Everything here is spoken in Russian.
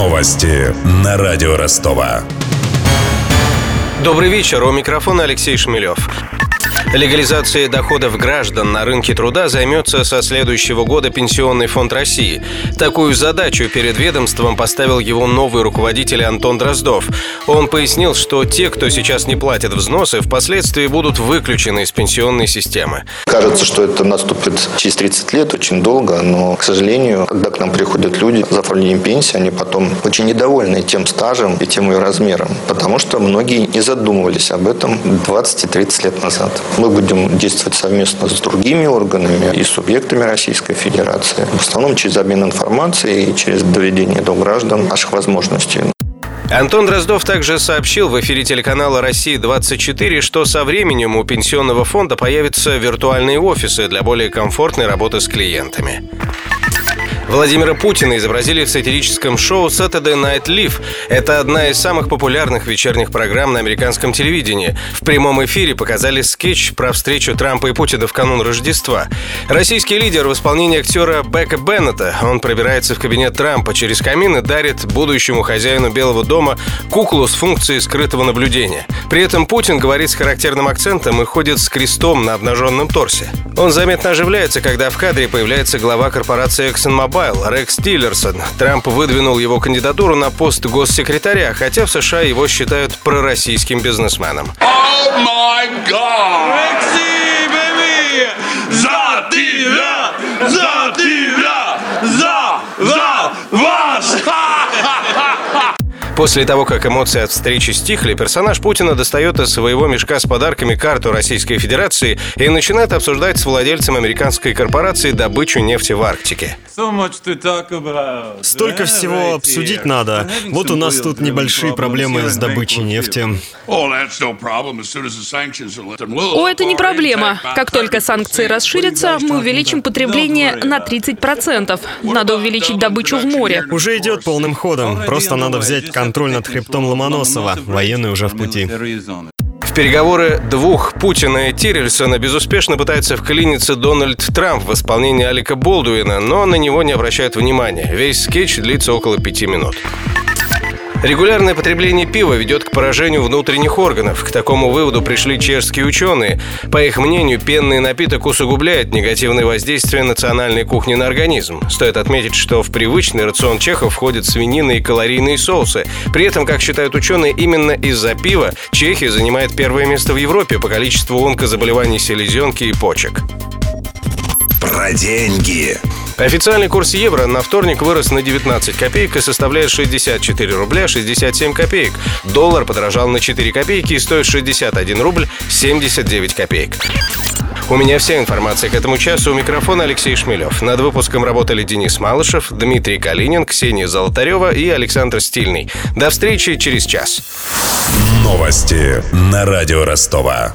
Новости на радио Ростова. Добрый вечер. У микрофона Алексей Шмелев. Легализацией доходов граждан на рынке труда займется со следующего года Пенсионный фонд России. Такую задачу перед ведомством поставил его новый руководитель Антон Дроздов. Он пояснил, что те, кто сейчас не платят взносы, впоследствии будут выключены из пенсионной системы. Кажется, что это наступит через 30 лет, очень долго, но, к сожалению, когда к нам приходят люди за оформлением пенсии, они потом очень недовольны тем стажем и тем ее размером, потому что многие не задумывались об этом 20 и 30 лет назад. Мы будем действовать совместно с другими органами и субъектами Российской Федерации, в основном через обмен информацией и через доведение до граждан наших возможностей. Антон Дроздов также сообщил в эфире телеканала «Россия-24», что со временем у пенсионного фонда появятся виртуальные офисы для более комфортной работы с клиентами. Владимира Путина изобразили в сатирическом шоу Saturday Night Live. Это одна из самых популярных вечерних программ на американском телевидении. В прямом эфире показали скетч про встречу Трампа и Путина в канун Рождества. Российский лидер в исполнении актера Бека Беннета. Он пробирается в кабинет Трампа через камин и дарит будущему хозяину Белого дома куклу с функцией скрытого наблюдения. При этом Путин говорит с характерным акцентом и ходит с крестом на обнаженном торсе. Он заметно оживляется, когда в кадре появляется глава корпорации ExxonMobil Рекс Тиллерсон. Трамп выдвинул его кандидатуру на пост госсекретаря, хотя в США его считают пророссийским бизнесменом. Oh! За тебя! За тебя! За! За! Вас! После того, как эмоции от встречи стихли, персонаж Путина достает из своего мешка с подарками карту Российской Федерации и начинает обсуждать с владельцем американской корпорации добычу нефти в Арктике. Столько всего обсудить надо. Вот у нас тут небольшие проблемы с добычей нефти. О, это не проблема. Как только санкции расширятся, мы увеличим потребление на 30%. Надо увеличить добычу в море. Уже идет полным ходом. Просто надо взять контроль над хребтом Ломоносова. Военные уже в пути. В переговоры двух Путина и Тирельсона безуспешно пытается вклиниться Дональд Трамп в исполнении Алика Болдуина, но на него не обращают внимания. Весь скетч длится около пяти минут. Регулярное потребление пива ведет к поражению внутренних органов. К такому выводу пришли чешские ученые. По их мнению, пенный напиток усугубляет негативное воздействие национальной кухни на организм. Стоит отметить, что в привычный рацион чехов входят свинина и калорийные соусы. При этом, как считают ученые, именно из-за пива Чехия занимает первое место в Европе по количеству онкозаболеваний селезенки и почек. Про деньги. Официальный курс евро на вторник вырос на 19 копеек и составляет 64 рубля 67 копеек. Доллар подорожал на 4 копейки и стоит 61 рубль 79 копеек. У меня вся информация к этому часу. У микрофона Алексей Шмелев. Над выпуском работали Денис Малышев, Дмитрий Калинин, Ксения Золотарева и Александр Стильный. До встречи через час. Новости на радио Ростова.